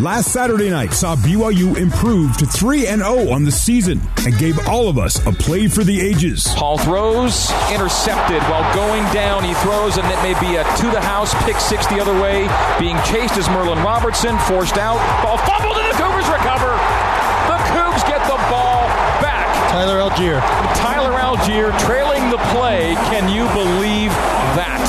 Last Saturday night saw BYU improve to 3 and 0 on the season and gave all of us a play for the ages. Paul throws, intercepted while going down. He throws, and it may be a to the house pick six the other way. Being chased is Merlin Robertson, forced out. Ball fumbled, and the Cougars recover. The Cougs get the ball back. Tyler Allgeier. Tyler Allgeier trailing the play. Can you believe that?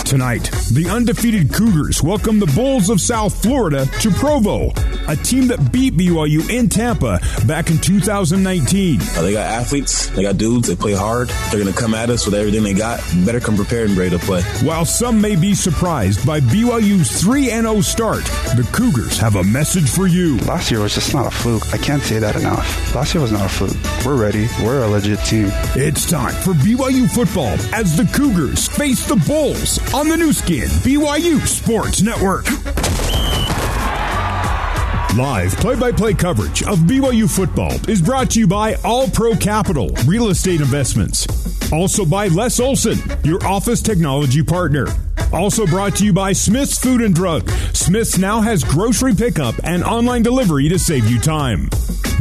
Tonight, the undefeated Cougars welcome the Bulls of South Florida to Provo, a team that beat BYU in Tampa back in 2019. Uh, they got athletes, they got dudes, they play hard. They're going to come at us with everything they got. Better come prepared and ready to play. While some may be surprised by BYU's 3 0 start, the Cougars have a message for you. Last year was just not a fluke. I can't say that enough. Last year was not a fluke. We're ready. We're a legit team. It's time for BYU football as the Cougars face the Bulls on the Nu Skin BYU Sports Network. Live play by play coverage of BYU football is brought to you by All Pro Capital Real Estate Investments. Also by Les Olson, your office technology partner. Also brought to you by Smith's Food and Drug. Smith's now has grocery pickup and online delivery to save you time.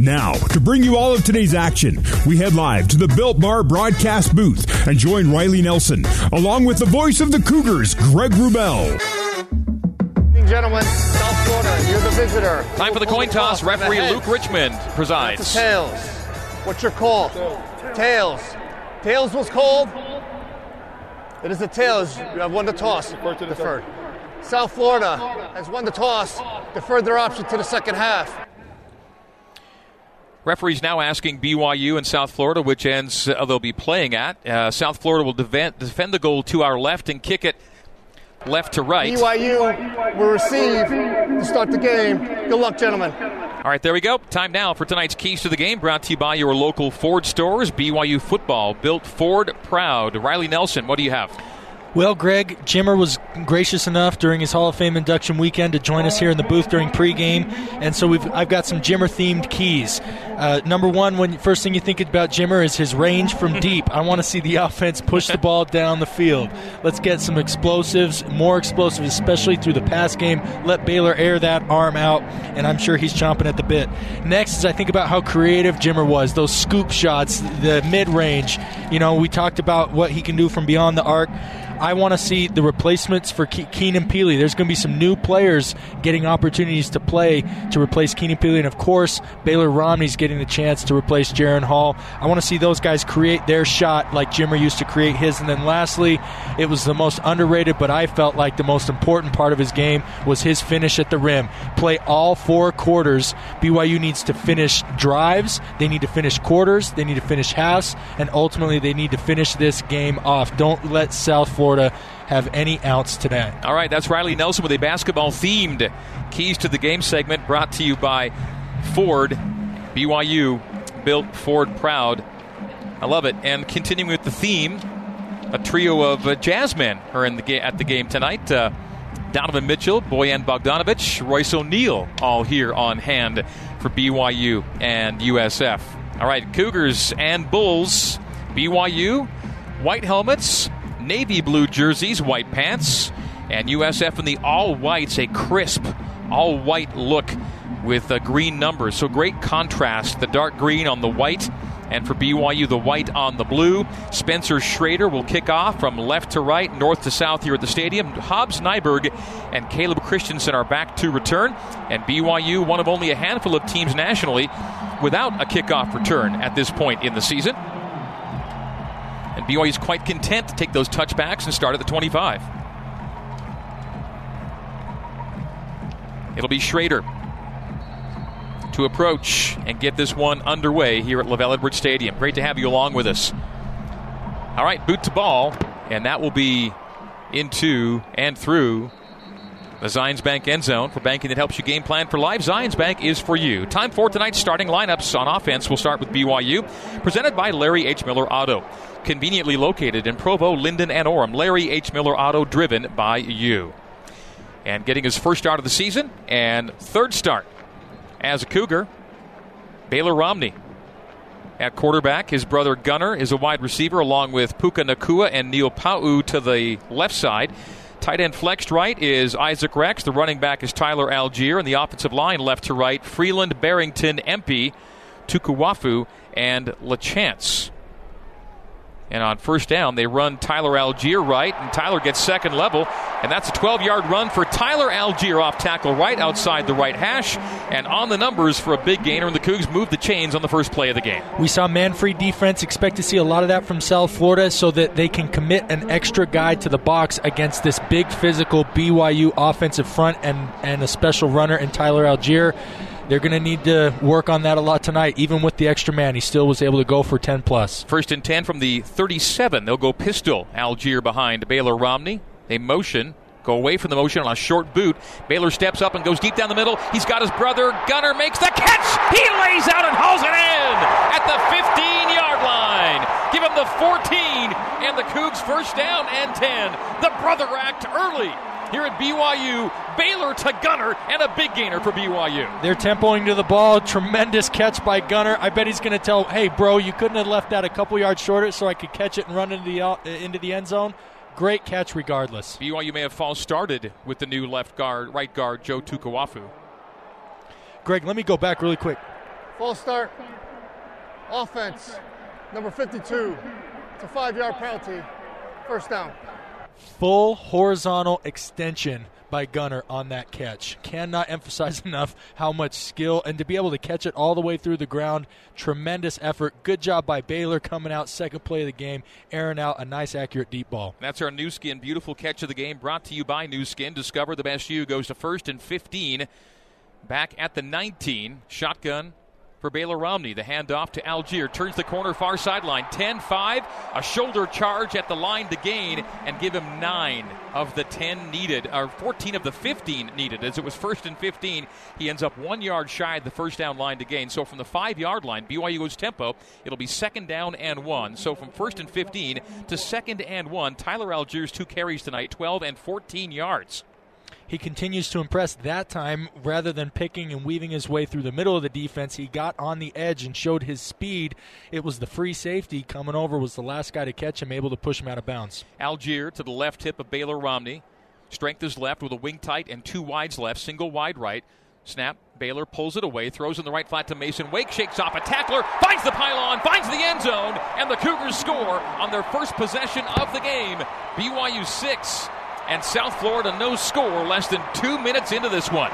Now, to bring you all of today's action, we head live to the Built Bar broadcast booth and join Riley Nelson, along with the voice of the Cougars, Greg Wrubell. Gentlemen, South Florida, you're the visitor. Time for the coin toss. Referee Luke Richmond presides. That's tails. What's your call? Tails. Tails was called. It is a tails. You have won the toss. Deferred. South Florida has won the toss. Deferred their option to the second half. Referees now asking BYU and South Florida which ends uh, they'll be playing at. Uh, South Florida will defend, defend the goal to our left and kick it left to right. BYU will receive to start the game. Good luck, gentlemen. All right, there we go. Time now for tonight's keys to the game, brought to you by your local Ford stores. BYU football built Ford proud. Riley Nelson, what do you have? Well, Greg, Jimmer was gracious enough during his Hall of Fame induction weekend to join us here in the booth during pregame, and so we've I've got some Jimmer themed keys. Uh, number one, when first thing you think about Jimmer is his range from deep. I want to see the offense push the ball down the field. Let's get some explosives, more explosives, especially through the pass game. Let Baylor air that arm out, and I'm sure he's chomping at the bit. Next is I think about how creative Jimmer was. Those scoop shots, the mid range. You know, we talked about what he can do from beyond the arc. I want to see the replacements for Ke- Keenan Pili. There's going to be some new players getting opportunities to play to replace Keenan Pili, and of course, Baylor Romney's getting the chance to replace Jaren Hall. I want to see those guys create their shot like Jimmer used to create his. And then lastly, it was the most underrated, but I felt like the most important part of his game was his finish at the rim. Play all four quarters. BYU needs to finish drives. They need to finish quarters. They need to finish halves, and ultimately they need to finish this game off. Don't let South Florida have any ounce today. All right, that's Riley Nelson with a basketball themed keys to the game segment brought to you by Ford. BYU built Ford proud. I love it. And continuing with the theme, a trio of uh, jazzmen are in the ga- at the game tonight. Uh, Donovan Mitchell, Bojan Bogdanovic, Royce O'Neal, all here on hand for BYU and USF. All right, Cougars and Bulls. BYU, white helmets, navy blue jerseys, white pants, and USF in the all whites, a crisp, all white look with uh, green numbers. So great contrast. The dark green on the white, and for BYU, the white on the blue. Spencer Schrader will kick off from left to right, north to south here at the stadium. Hobbs Nyberg and Caleb Christensen are back to return, and BYU, one of only a handful of teams nationally without a kickoff return at this point in the season. And BYU is quite content to take those touchbacks and start at the 25. It'll be Schrader to approach and get this one underway here at LaVell Edwards Stadium. Great to have you along with us. All right, boot to ball, and that will be into and through the Zions Bank end zone for banking that helps you game plan for life. Zions Bank is for you. Time for tonight's starting lineups on offense. We'll start with BYU, presented by Larry H. Miller Auto. Conveniently located in Provo, Lindon, and Orem. Larry H. Miller Auto, driven by you. And getting his first start of the season and third start as a Cougar, Baylor Romney. At quarterback, his brother Gunner is a wide receiver, along with Puka Nacua and Neil Pau'u to the left side. Tight end flexed right is Isaac Rex. The running back is Tyler Allgeier. And the offensive line left to right, Freeland, Barrington, Empey, Tukuafu, and LaChance. And on first down, they run Tyler Allgeier right, and Tyler gets second level. And that's a 12 yard run for Tyler Allgeier off tackle right outside the right hash. And on the numbers for a big gainer, and the Cougs move the chains on the first play of the game. We saw man free defense. Expect to see a lot of that from South Florida so that they can commit an extra guy to the box against this big physical BYU offensive front and, and a special runner in Tyler Allgeier they're going to need to work on that a lot tonight. Even with the extra man, he still was able to go for 10 plus. First and 10 from the 37. They'll go pistol. Allgeier behind Baylor Romney. They motion. Go away from the motion on a short boot. Baylor steps up and goes deep down the middle. He's got his brother. Gunner makes the catch. He lays out and hauls it in at the 15 yard line. Give him the 14 and the Cougs first down and 10. The brother act early here at BYU. Baylor to Gunner and a big gainer for BYU. They're tempoing to the ball. Tremendous catch by Gunner. I bet he's going to tell, hey, bro, you couldn't have left that a couple yards shorter so I could catch it and run into the, uh, into the end zone. Great catch regardless. BYU may have false started with the new left guard, right guard, Joe Tukuafu. Greg, let me go back really quick. False start. Offense, number 52. It's a five yard penalty. First down. Full horizontal extension by Gunner on that catch. Cannot emphasize enough how much skill and to be able to catch it all the way through the ground. Tremendous effort. Good job by Baylor coming out second play of the game, airing out a nice, accurate deep ball. That's our Nu Skin beautiful catch of the game brought to you by Nu Skin. Discover the best you goes to first and 15. Back at the 19. Shotgun for Baylor Romney. The handoff to Allgeier Turns the corner far sideline. 10 5. A shoulder charge at the line to gain and give him 9 of the 10 needed, or 14 of the 15 needed. As it was first and 15, he ends up one yard shy of the first down line to gain. So from the five yard line, BYU goes tempo. It'll be second down and one. So from first and 15 to second and one, Tyler Allgeier's two carries tonight, 12 and 14 yards he continues to impress that time rather than picking and weaving his way through the middle of the defense. He got on the edge and showed his speed. It was the free safety coming over was the last guy to catch him able to push him out of bounds. Allgeier to the left hip of baylor romney. Strength is left with a wing tight and two wides left single wide right. Snap Baylor pulls it away, throws in the right flat to Mason Wake, shakes off a tackler, finds the pylon, finds the end zone, and the Cougars score on their first possession of the game. BYU 6, and South Florida no score less than two minutes into this one.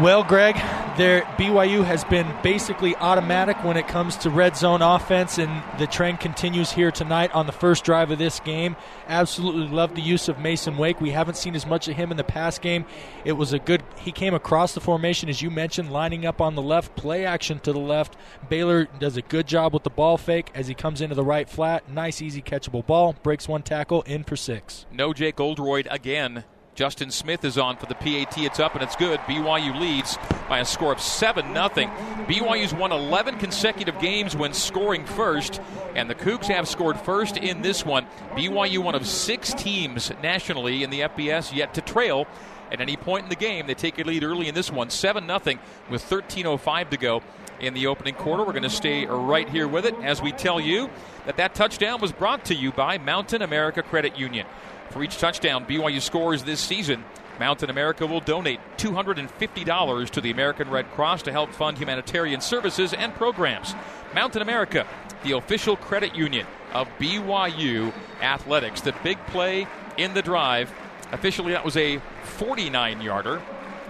Well, Greg, their BYU has been basically automatic when it comes to red zone offense, and the trend continues here tonight on the first drive of this game. Absolutely love the use of Mason Wake. We haven't seen as much of him in the past game. It was a good. He came across the formation as you mentioned, lining up on the left, play action to the left. Baylor does a good job with the ball fake as he comes into the right flat. Nice, easy catchable ball. Breaks one tackle in for six. No Jake Oldroyd again Justin Smith is on for the PAT. It's up and it's good. BYU leads by a score of 7 0. BYU's won 11 consecutive games when scoring first, and the Cougs have scored first in this one. BYU, one of six teams nationally in the FBS, yet to trail at any point in the game. They take a lead early in this one, 7 0, with 13.05 to go in the opening quarter. We're going to stay right here with it as we tell you that that touchdown was brought to you by Mountain America Credit Union. For each touchdown BYU scores this season, Mountain America will donate $250 to the American Red Cross to help fund humanitarian services and programs. Mountain America, the official credit union of BYU Athletics. The big play in the drive. Officially, that was a 49 yarder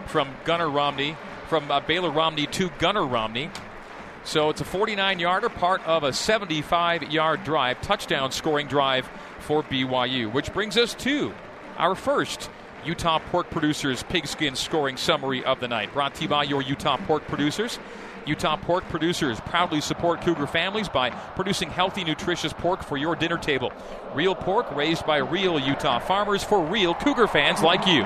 from Gunner Romney, from uh, Baylor Romney to Gunner Romney. So it's a 49 yarder, part of a 75 yard drive, touchdown scoring drive for BYU, which brings us to our first Utah Pork Producers Pigskin Scoring Summary of the night. Brought to you by your Utah Pork Producers. Utah Pork Producers proudly support Cougar families by producing healthy, nutritious pork for your dinner table. Real pork raised by real Utah farmers for real Cougar fans like you.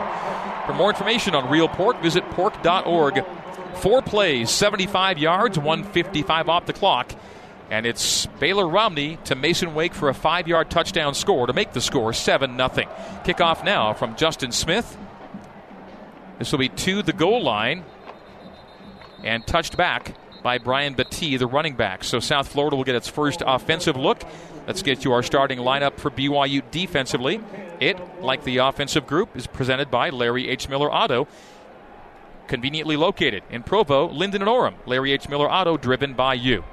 For more information on real pork, visit pork.org. Four plays, 75 yards, 155 off the clock. And it's Baylor Romney to Mason Wake for a five yard touchdown score to make the score 7 0. Kickoff now from Justin Smith. This will be to the goal line and touched back by Brian Battie, the running back. So South Florida will get its first offensive look Let's get to our starting lineup for BYU defensively. It, like the offensive group, is presented by Larry H. Miller Auto. Conveniently located in Provo, Lindon, and Orem. Larry H. Miller Auto, driven by you.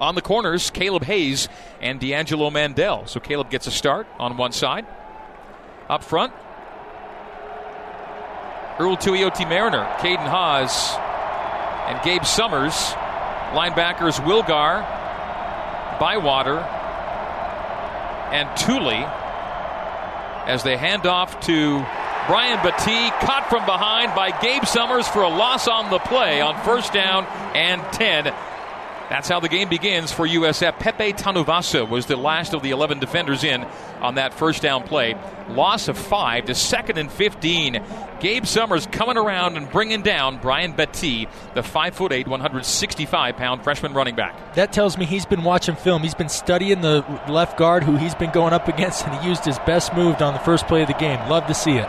On the corners, Caleb Hayes and D'Angelo Mandell. So Caleb gets a start on one side. Up front, Earl Tuioti Mariner, Caden Haws, and Gabe Summers. Linebackers Wilgar, Bywater, and Tooley as they hand off to Brian Battie, caught from behind by Gabe Summers for a loss on the play on first down and 10. That's how the game begins for USF. Pepe Tanuvasa was the last of the 11 defenders in on that first down play. Loss of five to second and 15. Gabe Summers coming around and bringing down Brian Battie, the 5'8, 165 pound freshman running back. That tells me he's been watching film. He's been studying the left guard who he's been going up against, and he used his best move on the first play of the game. Love to see it.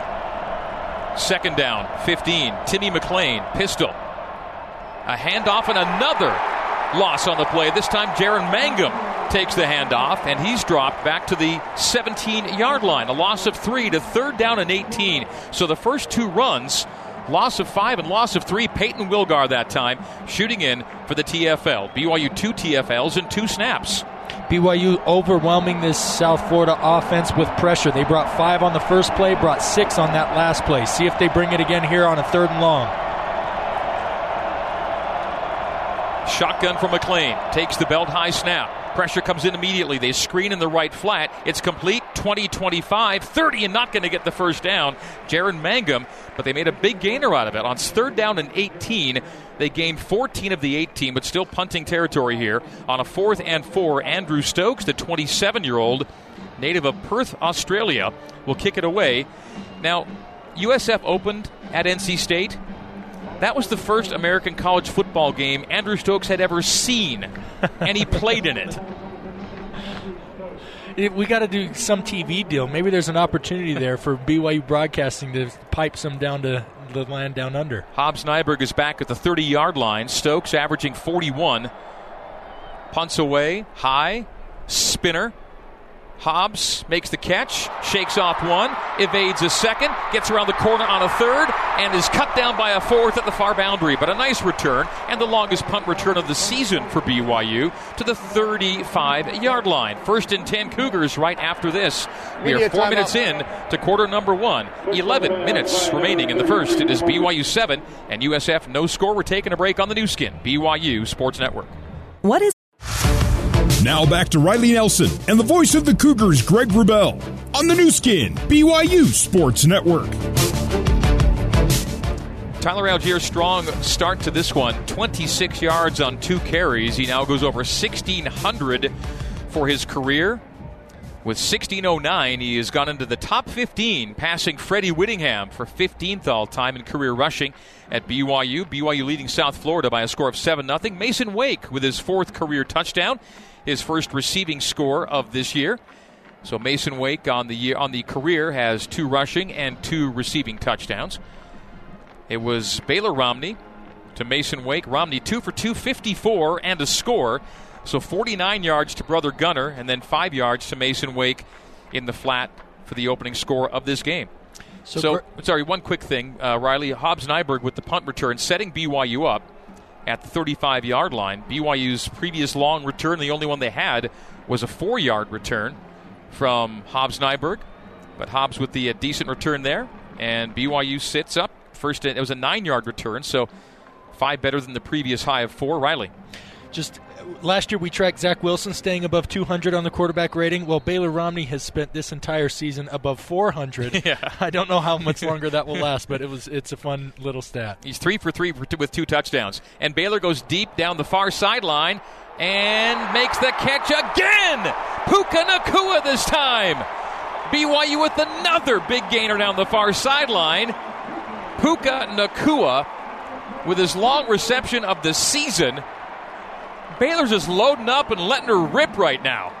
Second down, 15. Timmy McLean, pistol. A handoff and another loss on the play. This time, Jaren Mangham takes the handoff, and he's dropped back to the 17 yard line. A loss of three to third down and 18. So the first two runs, loss of five and loss of three. Payton Wilgar that time shooting in for the TFL. BYU two TFLs and two snaps. BYU overwhelming this South Florida offense with pressure. They brought five on the first play, brought six on that last play. See if they bring it again here on a third and long. Shotgun from McLean. Takes the belt high snap. Pressure comes in immediately. They screen in the right flat. It's complete 20 25, 30, and not going to get the first down. Jaren Mangham, but they made a big gainer out of it. On third down and 18, they gained 14 of the 18, but still punting territory here. On a fourth and four, Andrew Stokes, the 27 year old native of Perth, Australia, will kick it away. Now, USF opened at NC State. That was the first American college football game Andrew Stokes had ever seen, and he played in it. We got to do some TV deal. Maybe there's an opportunity there for BYU Broadcasting to pipe some down to the land down under. Hobbs Nyberg is back at the 30 yard line. Stokes averaging 41. Punts away, high, spinner, Hobbs makes the catch, shakes off one, evades a second, gets around the corner on a third, and is cut down by a fourth at the far boundary. But a nice return, and the longest punt return of the season for BYU to the 35 yard line. First and 10 Cougars right after this. We are four minutes in to quarter number one. 11 minutes remaining in the first. It is BYU 7 and USF no score. We're taking a break on the Nu Skin, BYU Sports Network. What is now back to Riley Nelson and the voice of the Cougars, Greg Wrubell, on the Nu Skin, BYU Sports Network. Tyler Allgeier, strong start to this one. 26 yards on two carries. He now goes over 1,600 for his career. With 1609, he has gone into the top 15, passing Freddie Whittingham for 15th all time in career rushing at BYU. BYU leading South Florida by a score of 7 0. Mason Wake with his fourth career touchdown his first receiving score of this year. So Mason Wake on the year on the career has two rushing and two receiving touchdowns. It was Baylor Romney to Mason Wake. Romney two for two, 54 and a score. So 49 yards to brother Gunner, and then five yards to Mason Wake in the flat for the opening score of this game. So, so sorry, one quick thing, uh, Riley Hobbs Nyberg with the punt return, setting BYU up at the 35 yard line. BYU's previous long return, the only one they had, was a four yard return from Hobbs Nyberg. But Hobbs with the uh, decent return there, and BYU sits up. First, it was a nine yard return, so five better than the previous high of four. Riley. Just last year we tracked Zach Wilson staying above 200 on the quarterback rating. Well, Baylor Romney has spent this entire season above 400. Yeah. I don't know how much longer that will last, but it was it's a fun little stat. He's three for three with two touchdowns, and Baylor goes deep down the far sideline and makes the catch again. Puka Nacua this time. BYU with another big gainer down the far sideline. Puka Nacua with his long reception of the season Baylor's just loading up and letting her rip right now.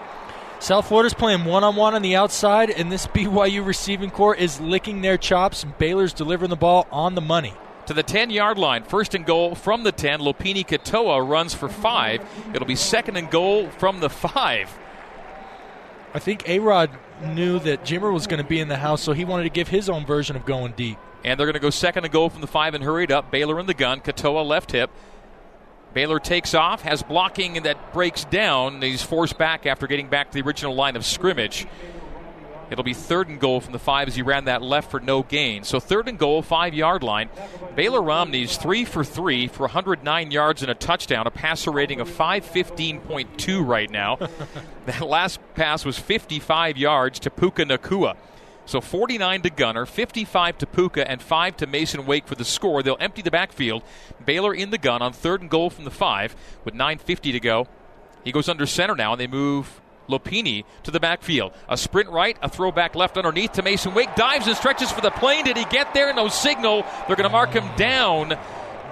South Florida's playing one on one on the outside, and this BYU receiving corps is licking their chops. Baylor's delivering the ball on the money. To the 10 yard line, first and goal from the 10. Lopini Katoa runs for five. It'll be second and goal from the five. I think A Rod knew that Jimmer was going to be in the house, so he wanted to give his own version of going deep. And they're going to go second and goal from the five and hurried up. Baylor in the gun. Katoa left hip. Baylor takes off, has blocking that breaks down. He's forced back after getting back to the original line of scrimmage. It'll be third and goal from the five as he ran that left for no gain. So third and goal, five yard line. Baylor Romney's three for three for 109 yards and a touchdown, a passer rating of 515.2 right now. that last pass was 55 yards to Puka Nacua. So 49 to Gunner, 55 to Puka, and 5 to Mason Wake for the score. They'll empty the backfield. Baylor in the gun on third and goal from the 5 with 9.50 to go. He goes under center now, and they move Lopini to the backfield. A sprint right, a throwback left underneath to Mason Wake. Dives and stretches for the plane. Did he get there? No signal. They're going to mark him down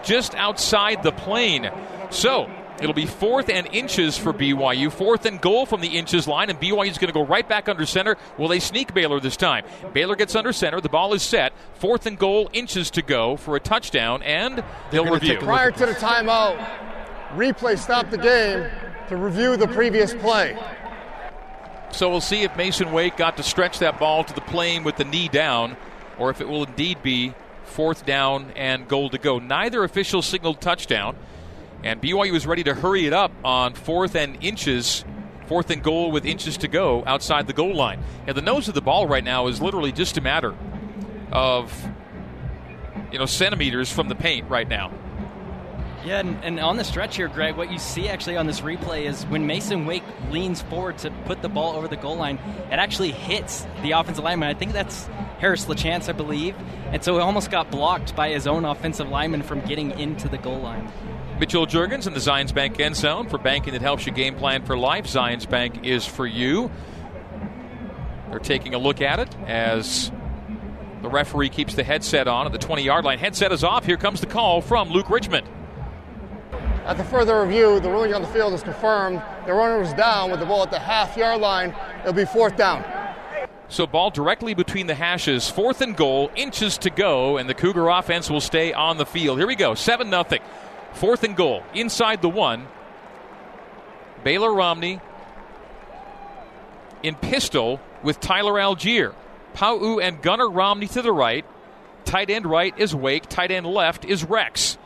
just outside the plane. So It'll be fourth and inches for BYU. Fourth and goal from the inches line, and BYU's going to go right back under center. Will they sneak Baylor this time? Baylor gets under center. The ball is set. Fourth and goal, inches to go for a touchdown, and they'll review. Prior to the timeout, replay stopped the game to review the previous play. So we'll see if Mason Wake got to stretch that ball to the plane with the knee down, or if it will indeed be fourth down and goal to go. Neither official signaled touchdown. And BYU was ready to hurry it up on fourth and inches, fourth and goal with inches to go outside the goal line. And the nose of the ball right now is literally just a matter of you know centimeters from the paint right now. Yeah, and, and, on the stretch here, Greg, what you see actually on this replay is when Mason Wake leans forward to put the ball over the goal line, it actually hits the offensive lineman. I think that's Harris LaChance, I believe. And so it almost got blocked by his own offensive lineman from getting into the goal line. Mitchell Juergens in the Zions Bank end zone for banking that helps you game plan for life. Zions Bank is for you. They're taking a look at it as the referee keeps the headset on at the 20 yard line. Headset is off. Here comes the call from Luke Richmond. At the further review, the ruling on the field is confirmed. The runner was down with the ball at the half yard line. It'll be fourth down. So, ball directly between the hashes, fourth and goal, inches to go, and the Cougar offense will stay on the field. Here we go, 7 0. Fourth and goal, inside the one. Baylor Romney in pistol with Tyler Allgeier. Pau and Gunner Romney to the right. Tight end right is Wake. Tight end left is Rex.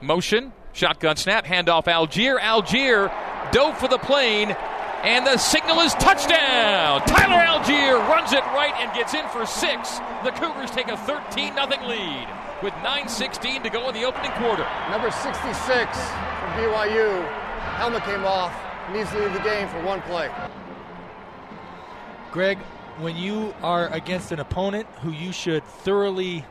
Motion, shotgun snap, handoff Allgeier. Allgeier dove for the plane, and the signal is touchdown. Tyler Allgeier runs it right and gets in for six. The Cougars take a 13 0 lead with 9.16 to go in the opening quarter. Number 66 from BYU, helmet came off, needs to leave the game for one play. Greg, when you are against an opponent who you should thoroughly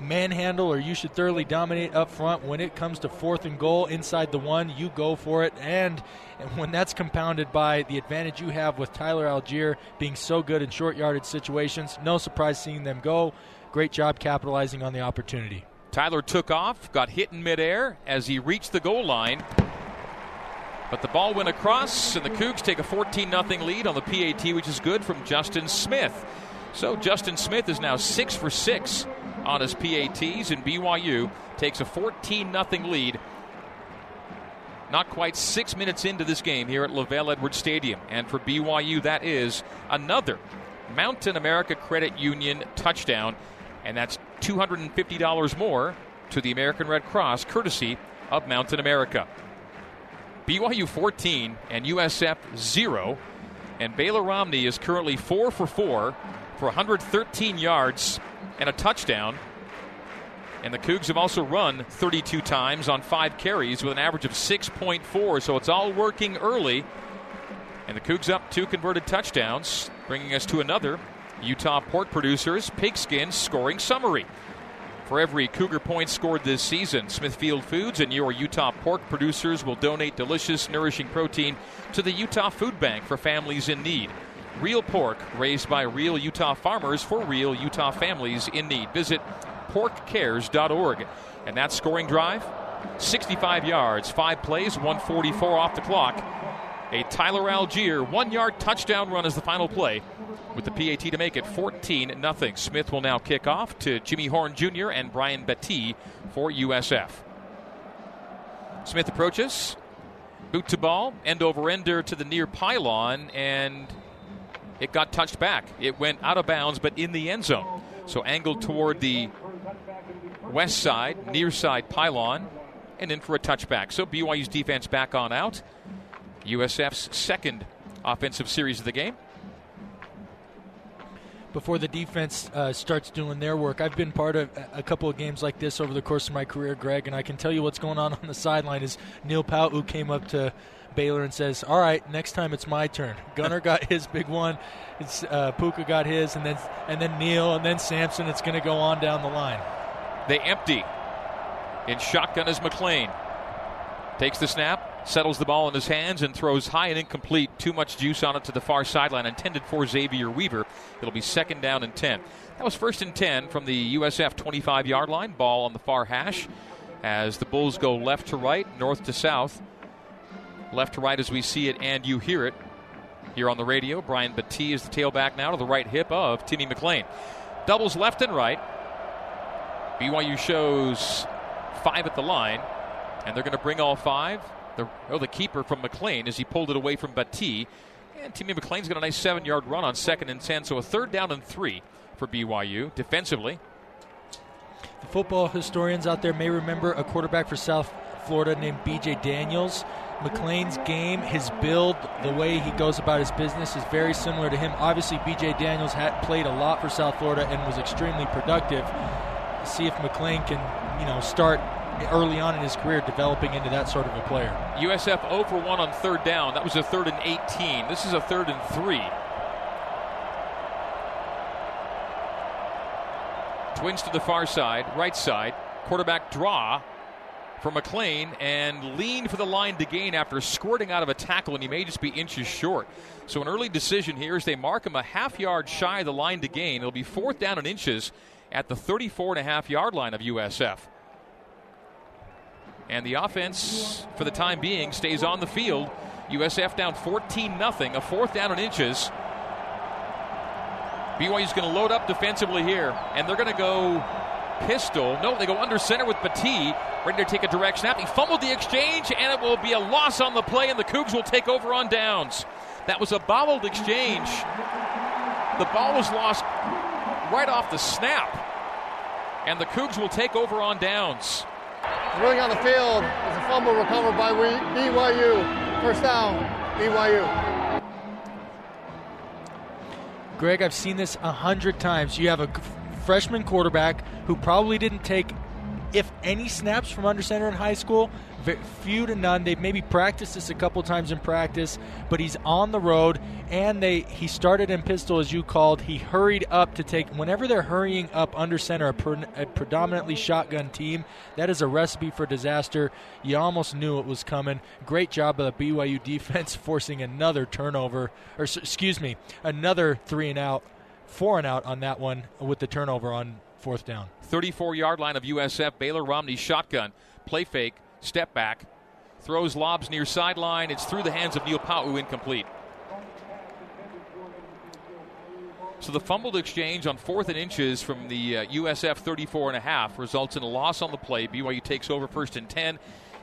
manhandle or you should thoroughly dominate up front, when it comes to fourth and goal inside the one, you go for it. And, and when that's compounded by the advantage you have with Tyler Allgeier being so good in short yardage situations, no surprise seeing them go. Great job capitalizing on the opportunity. Tyler took off, got hit in midair as he reached the goal line. But the ball went across, and the Cougs take a 14 0 lead on the PAT, which is good from Justin Smith. So Justin Smith is now 6 for 6 on his PATs, and BYU takes a 14 0 lead. Not quite six minutes into this game here at LaVell Edwards Stadium. And for BYU, that is another Mountain America Credit Union touchdown and that's $250 more to the American Red Cross, courtesy of Mountain America. BYU 14 and USF 0. And Baylor Romney is currently 4 for 4 for 113 yards and a touchdown. And the Cougs have also run 32 times on five carries with an average of 6.4. So it's all working early. And the Cougs up two converted touchdowns, bringing us to another Utah pork producers pigskin scoring summary. For every Cougar point scored this season, Smithfield Foods and your Utah pork producers will donate delicious, nourishing protein to the Utah Food Bank for families in need. Real pork raised by real Utah farmers for real Utah families in need. Visit porkcares.org. And that scoring drive 65 yards, 5 plays, 144 off the clock. A Tyler Allgeier one yard touchdown run is the final play with the PAT to make it 14 0. Smith will now kick off to Jimmy Horn Jr. and Brian Battie for USF. Smith approaches, Boot to ball, end over ender to the near pylon, and it got touched back. It went out of bounds, but in the end zone. So angled toward the west side, near side pylon, and in for a touchback. So BYU's defense back on out. USF's second offensive series of the game. Before the defense uh, starts doing their work, I've been part of a couple of games like this over the course of my career, Greg, and I can tell you what's going on on the sideline is Neil Pau'u came up to Baylor and says, "All right, next time it's my turn." Gunner got his big one, it's, uh, Puka got his, and then and then Neil, and then Samson. It's going to go on down the line. They empty. In shotgun is McLean. Takes the snap, settles the ball in his hands, and throws high and incomplete. Too much juice on it to the far sideline, intended for Xavier Weaver. It'll be second down and 10. That was first and 10 from the USF 25 yard line. Ball on the far hash as the Bulls go left to right, north to south. Left to right as we see it and you hear it here on the radio. Brian Battie is the tailback now to the right hip of Timmy McLean. Doubles left and right. BYU shows five at the line, and they're going to bring all five. The, oh, the keeper from McLean as he pulled it away from Battie. And Timmy McLean's got a nice seven yard run on second and 10, so a third down and three for BYU defensively. The football historians out there may remember a quarterback for South Florida named BJ Daniels. McLean's game, his build, the way he goes about his business is very similar to him. Obviously, BJ Daniels had played a lot for South Florida and was extremely productive. See if McLean can, you know, start early on in his career developing into that sort of a player. USF 0 for 1 on third down. That was a third and 18. This is a third and 3. Twins to the far side, right side. Quarterback draw for McLean and lean for the line to gain after squirting out of a tackle, and he may just be inches short. So, an early decision here as they mark him a half yard shy of the line to gain. It'll be fourth down and inches at the 34 and a half yard line of USF. And the offense, for the time being, stays on the field. USF down 14 0, a fourth down and inches. BYU's going to load up defensively here, and they're going to go pistol. No, they go under center with Battie, ready to take a direct snap. He fumbled the exchange, and it will be a loss on the play, and the Cougs will take over on downs. That was a bobbled exchange. The ball was lost right off the snap, and the Cougs will take over on downs. Running on the field is a fumble recovered by BYU. First down, BYU. Greg, I've seen this a hundred times. You have a freshman quarterback who probably didn't take, if any, snaps from under center in high school. Few to none. They've maybe practiced this a couple times in practice, but he's on the road, and they he started in pistol as you called. He hurried up to take. Whenever they're hurrying up under center, a, pre, a predominantly shotgun team, that is a recipe for disaster. You almost knew it was coming. Great job of the BYU defense forcing another turnover, or excuse me, another three and out four and out on that one with the turnover on fourth down. 34 yard line of USF. Baylor Romney shotgun. Play fake. Step back. Throws lobs near sideline. It's through the hands of Neil Pau'u, incomplete. So the fumbled exchange on fourth and inches from the uh, USF 34 and a half results in a loss on the play. BYU takes over first and 10.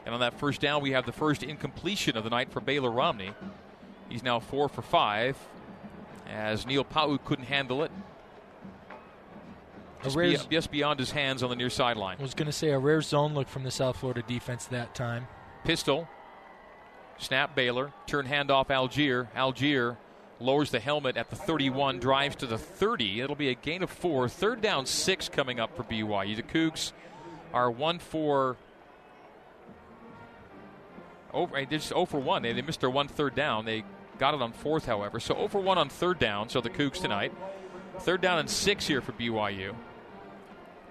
And on that first down, we have the first incompletion of the night for Baylor Romney. He's now four for five as Neil Pau'u couldn't handle it. Just, be, just, beyond his hands on the near sideline. I was going to say a rare zone look from the South Florida defense that time. Pistol, snap Baylor, turn handoff Allgeier. Allgeier lowers the helmet at the 31, drives to the 30. It'll be a gain of four. Third down, six coming up for BYU. The Cougs are one for. Over, they're just 0 for 1. They, they missed their one third down. They Got it on fourth, however. So over 1 on third down, so the Cougs tonight. Third down and six here for BYU.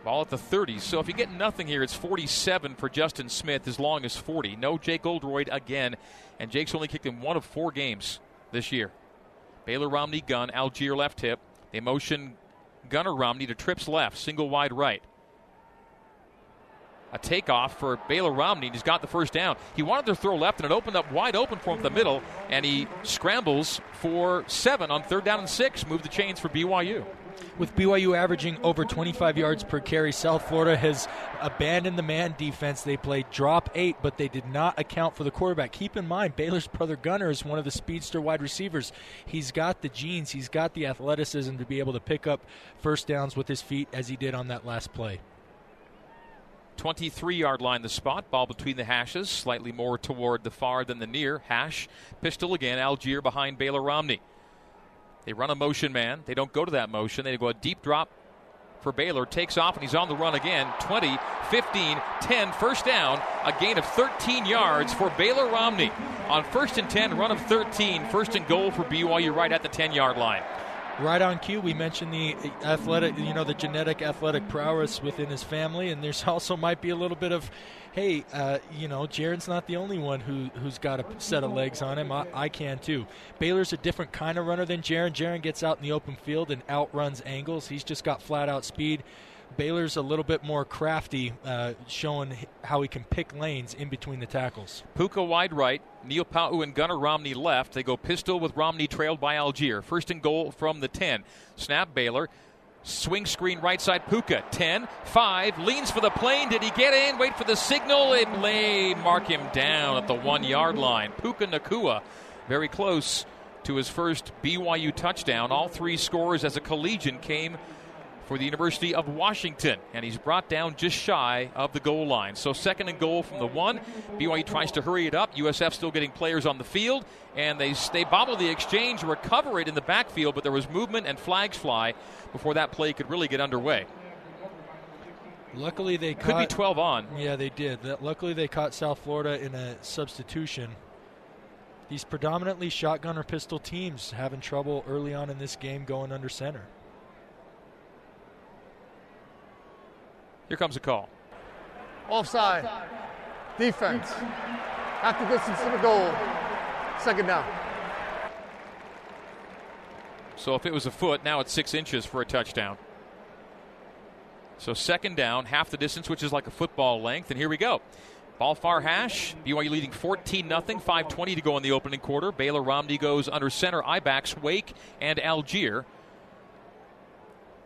Ball at the 30s. So if you get nothing here, it's 47 for Justin Smith as long as 40. No Jake Oldroyd again. And Jake's only kicked in one of four games this year. Baylor Romney gun, Allgeier left hip. They motion Gunner Romney to trips left, single wide right a takeoff for Baylor Romney. and He's got the first down. He wanted to throw left, and it opened up wide open for him in the middle, and he scrambles for seven on third down and six. Move the chains for BYU. With BYU averaging over 25 yards per carry, South Florida has abandoned the man defense. They played drop eight, but they did not account for the quarterback. Keep in mind, Baylor's brother Gunner is one of the speedster wide receivers. He's got the genes, he's got the athleticism to be able to pick up first downs with his feet as he did on that last play. 23 yard line, the spot. Ball between the hashes, slightly more toward the far than the near. Hash, pistol again. Allgeier behind Baylor Romney. They run a motion man. They don't go to that motion. They go a deep drop for Baylor. Takes off and he's on the run again. 20, 15, 10, first down. A gain of 13 yards for Baylor Romney. On first and 10, run of 13. First and goal for BYU right at the 10 yard line right on cue. We mentioned the athletic, you know, the genetic athletic prowess within his family, and there's also might be a little bit of, hey, uh, you know, Jaren's not the only one who who's got a set of legs on him. I, I can too. Baylor's a different kind of runner than Jaren. Jaren gets out in the open field and outruns angles. He's just got flat out speed. Baylor's a little bit more crafty, uh, showing how he can pick lanes in between the tackles. Puka wide right, Neil Pau'u and Gunner Romney left. They go pistol with Romney trailed by Allgeier. First and goal from the 10. Snap Baylor. Swing screen right side Puka. 10, 5, leans for the plane. Did he get in? Wait for the signal. It lay. Mark him down at the one yard line. Puka Nacua very close to his first BYU touchdown. All three scores as a collegian came for the University of Washington, and he's brought down just shy of the goal line. So second and goal from the one. BYU tries to hurry it up. USF still getting players on the field, and they they bobble the exchange, recover it in the backfield, but there was movement and flags fly before that play could really get underway. Luckily, they could caught, be 12 on. Yeah, they did. Luckily, they caught South Florida in a substitution. These predominantly shotgun or pistol teams having trouble early on in this game going under center. Here comes a call. Offside. Defense. Half the distance to the goal. Second down. So if it was a foot, now it's six inches for a touchdown. So second down, half the distance, which is like a football length. And here we go. Ball far hash. BYU leading 14 0. 5.20 to go in the opening quarter. Baylor Romney goes under center. Ibex, Wake, and Allgeier.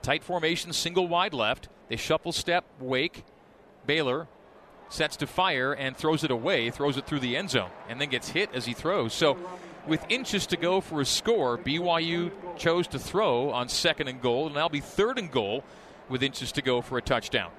Tight formation, single wide left. They shuffle step, Wake, Baylor sets to fire and throws it away, throws it through the end zone, and then gets hit as he throws. So, with inches to go for a score, BYU chose to throw on second and goal, and now be third and goal with inches to go for a touchdown.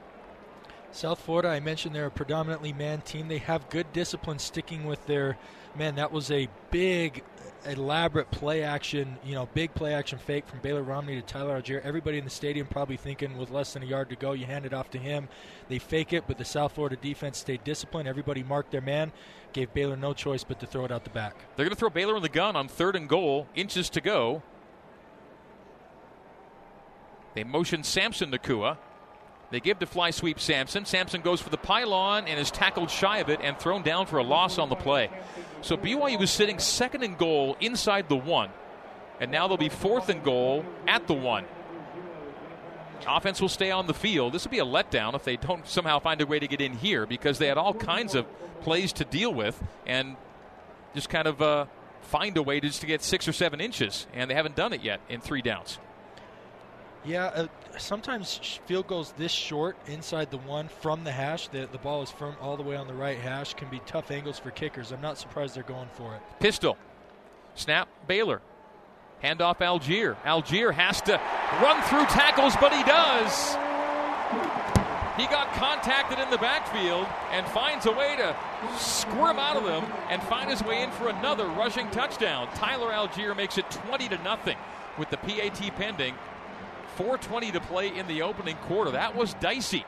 South Florida, I mentioned they're a predominantly man team. They have good discipline sticking with their man. That was a big elaborate play action, you know, big play action fake from Baylor Romney to Tyler Allgeier. Everybody in the stadium probably thinking with less than a yard to go, you hand it off to him. They fake it, but the South Florida defense stayed disciplined. Everybody marked their man, gave Baylor no choice but to throw it out the back. They're going to throw Baylor in the gun on third and goal, inches to go. They motion Samson Nacua. They give to fly sweep Samson. Samson goes for the pylon and is tackled shy of it and thrown down for a loss on the play. So BYU was sitting second and goal inside the one, and now they'll be fourth and goal at the one. Offense will stay on the field. This will be a letdown if they don't somehow find a way to get in here because they had all kinds of plays to deal with and just kind of uh, find a way to just to get six or seven inches, and they haven't done it yet in three downs. Yeah, uh, sometimes field goals this short inside the one from the hash, the, the ball is firm all the way on the right hash, can be tough angles for kickers. I'm not surprised they're going for it. Pistol. Snap Baylor. Hand off Algier Allgeier has to run through tackles, but he does. He got contacted in the backfield and finds a way to squirm out of them and find his way in for another rushing touchdown. Tyler Allgeier makes it 20 to nothing with the PAT pending. 4.20 to play in the opening quarter. That was dicey.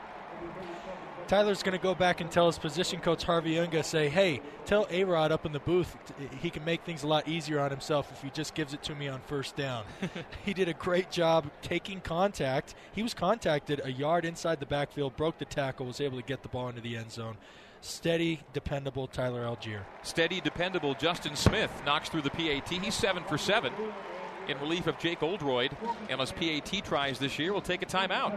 Tyler's going to go back and tell his position coach Harvey Unga, say, hey, tell A-Rod up in the booth he can make things a lot easier on himself if he just gives it to me on first down. he did a great job taking contact. He was contacted a yard inside the backfield, broke the tackle, was able to get the ball into the end zone. Steady, dependable Tyler Allgeier. Steady, dependable Justin Smith knocks through the PAT. He's seven for seven in relief of Jake Oldroyd. Unless PAT tries this year, will take a timeout.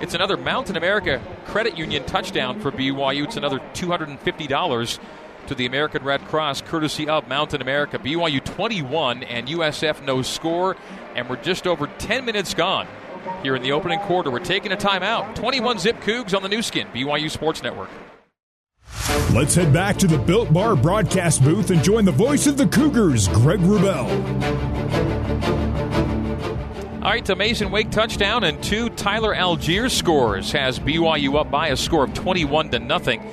It's another Mountain America Credit Union touchdown for BYU. It's another $250 to the American Red Cross, courtesy of Mountain America. BYU 21 and USF no score, and we're just over 10 minutes gone here in the opening quarter. We're taking a timeout. 21 Zip Cougs on the Nu Skin, BYU Sports Network. Let's head back to the Built Bar broadcast booth and join the voice of the Cougars, Greg Wrubell. All right, to Mason Wake touchdown and two Tyler Allgeier scores has BYU up by a score of 21 to nothing.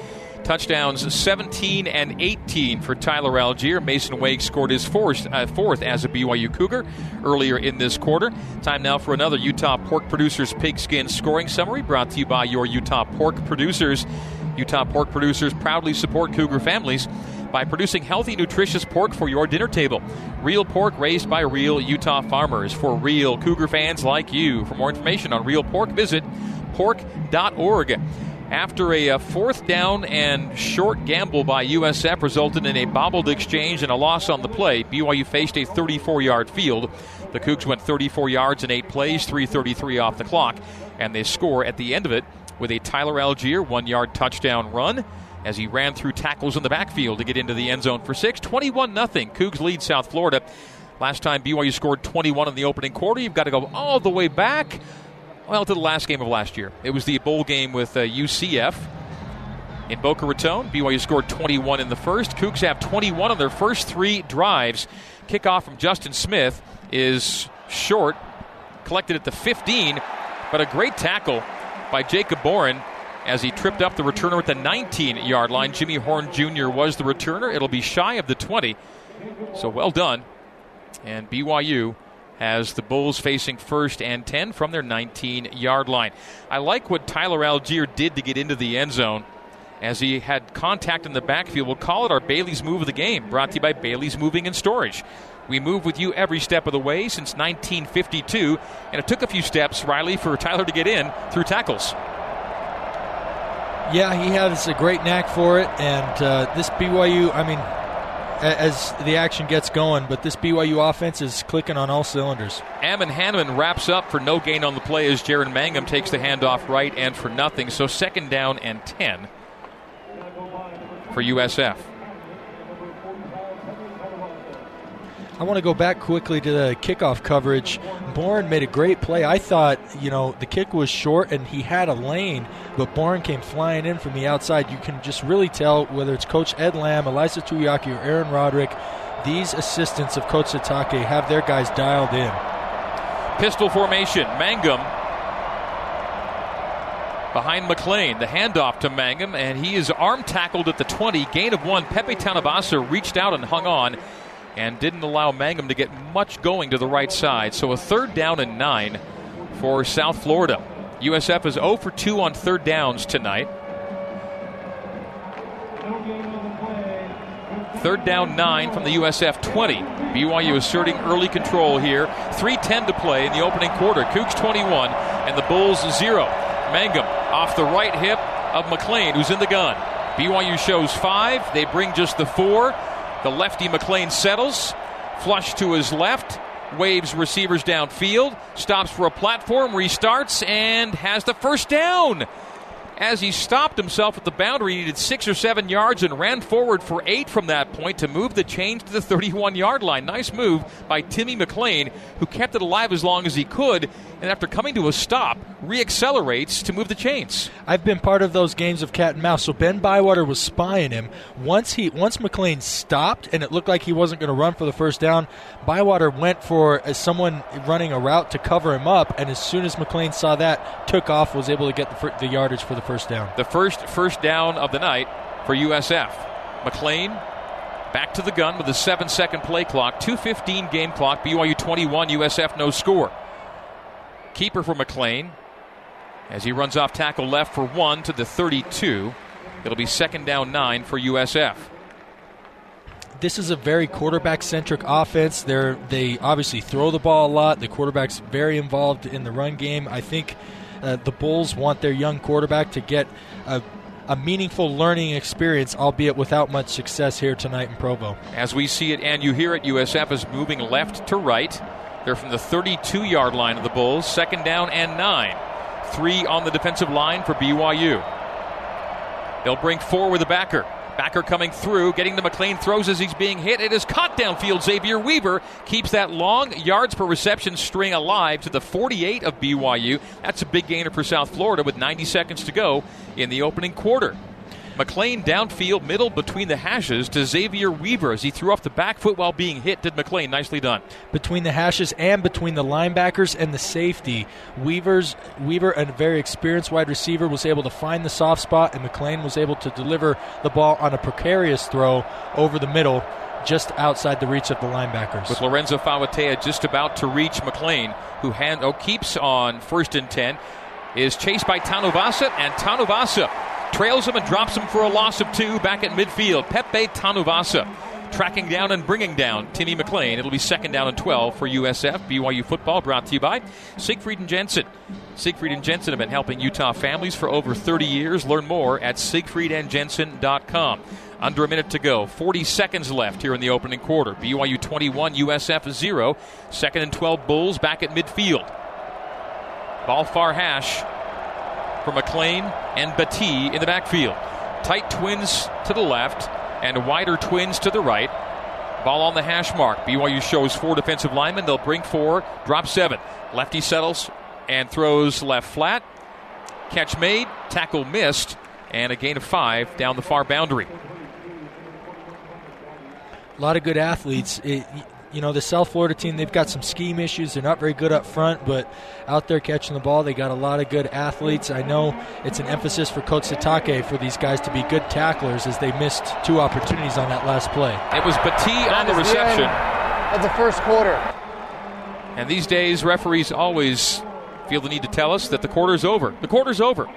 Touchdowns 17 and 18 for Tyler Allgeier. Mason Wake scored his fourth, uh, fourth as a BYU Cougar earlier in this quarter. Time now for another Utah Pork Producers Pigskin scoring summary brought to you by your Utah Pork Producers. Utah Pork Producers proudly support Cougar families by producing healthy, nutritious pork for your dinner table. Real pork raised by real Utah farmers for real Cougar fans like you. For more information on real pork, visit pork.org. After a, a, fourth down and short gamble by USF resulted in a bobbled exchange and a loss on the play, BYU faced a 34 yard field. The Cougs went 34 yards in eight plays, 333 off the clock, and they score at the end of it with a Tyler Allgeier one yard touchdown run as he ran through tackles in the backfield to get into the end zone for six. 21 0. Cougs lead South Florida. Last time BYU scored 21 in the opening quarter, you've got to go all the way back, well, to the last game of last year. It was the bowl game with uh, UCF in Boca Raton. BYU scored 21 in the first. Cougs have 21 on their first three drives. Kickoff from Justin Smith is short, collected at the 15, but a great tackle by Jacob Boren as he tripped up the returner at the 19 yard line. Jimmy Horn Jr. was the returner. It'll be shy of the 20. So well done. And BYU has the Bulls facing first and 10 from their 19 yard line. I like what Tyler Allgeier did to get into the end zone as he had contact in the backfield. We'll call it our Bailey's move of the game, brought to you by Bailey's Moving and Storage. We move with you every step of the way since 1952, and it took a few steps, Riley, for Tyler to get in through tackles. Yeah, he has a great knack for it, and uh, this BYU, I mean, as the action gets going, but this BYU offense is clicking on all cylinders. Ammon Hannemann wraps up for no gain on the play as Jaren Mangham takes the handoff right and for nothing. So second down and 10 for USF. I want to go back quickly to the kickoff coverage. Bourne made a great play. I thought, you know, the kick was short and he had a lane, but Bourne came flying in from the outside. You can just really tell whether it's Coach Ed Lamb, Ilaisa Tuiaki, or Aaron Roderick, these assistants of Coach Sitake have their guys dialed in. Pistol formation. Mangham behind McClain. The handoff to Mangham, and he is arm tackled at the 20. Gain of one. Pepe Tanuvasa reached out and hung on and didn't allow Mangham to get much going to the right side. So a third down and nine for South Florida. USF is 0 for 2 on third downs tonight. Third down nine from the USF 20. BYU asserting early control here. 3.10 to play in the opening quarter. Cougs 21 and the Bulls 0. Mangham off the right hip of McClain, who's in the gun. BYU shows five. They bring just the four. The lefty McClain settles, flush to his left, waves receivers downfield, stops for a platform, restarts, and has the first down. As he stopped himself at the boundary, he needed six or seven yards and ran forward for eight from that point to move the chains to the 31 yard line. Nice move by Timmy McClain, who kept it alive as long as he could, and after coming to a stop, reaccelerates to move the chains. I've been part of those games of cat and mouse. So Ben Bywater was spying him. Once he once McClain stopped and it looked like he wasn't going to run for the first down, Bywater went for uh, someone running a route to cover him up, and as soon as McClain saw that, took off, was able to get the, the yardage for the first down. The first first down of the night for USF. McClain back to the gun with a seven second play clock, 2:15 game clock. BYU 21, USF no score. Keeper for McClain as he runs off tackle left for one to the 32. It'll be second down nine for USF. This is a very quarterback centric offense. They're, they obviously throw the ball a lot. The quarterback's very involved in the run game. I think uh, the Bulls want their young quarterback to get a, a meaningful learning experience, albeit without much success here tonight in Provo. As we see it and you hear it, USF is moving left to right. They're from the 32 yard line of the Bulls, second down and nine. Three on the defensive line for BYU. They'll bring four with a backer. Backer coming through, getting the McClain, throws as he's being hit. It is caught downfield. Xavier Weaver keeps that long yards per reception string alive to the 48 of BYU. That's a big gainer for South Florida with 90 seconds to go in the opening quarter. McClain downfield, middle between the hashes to Xavier Weaver as he threw off the back foot while being hit. Did McClain nicely done between the hashes and between the linebackers and the safety. Weaver's Weaver, a very experienced wide receiver, was able to find the soft spot, and McClain was able to deliver the ball on a precarious throw over the middle. Just outside the reach of the linebackers. With Lorenzo Fauatea just about to reach McClain, who hand, oh, keeps on first and 10, is chased by Tanuvasa, and Tanuvasa trails him and drops him for a loss of two back at midfield. Pepe Tanuvasa tracking down and bringing down Timmy McClain. It'll be second down and 12 for USF. BYU football brought to you by Siegfried and Jensen. Siegfried and Jensen have been helping Utah families for over 30 years. Learn more at siegfriedandjensen.com. Under a minute to go. 40 seconds left here in the opening quarter. BYU 21, USF 0. Second and 12 Bulls back at midfield. Ball far hash for McClain and Battie in the backfield. Tight twins to the left and wider twins to the right. Ball on the hash mark. BYU shows four defensive linemen. They'll bring four, drop seven. Lefty settles and throws left flat. Catch made, tackle missed, and a gain of five down the far boundary. A lot of good athletes. It, you know, the South Florida team, they've got some scheme issues. They're not very good up front, but out there catching the ball, they got a lot of good athletes. I know it's an emphasis for Coach Sitake for these guys to be good tacklers as they missed two opportunities on that last play. It was Battie on the reception. Of the first quarter. And these days, referees always feel the need to tell us that the quarter's over. The quarter's over.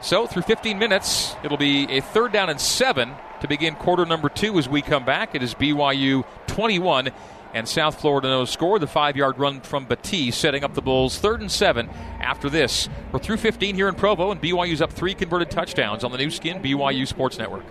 So, through 15 minutes, it'll be a third down and seven to begin quarter number two as we come back. It is BYU 21 and South Florida no score. The five yard run from Battie setting up the Bulls third and seven after this. We're through 15 here in Provo, and BYU's up three converted touchdowns on the Nu Skin BYU Sports Network.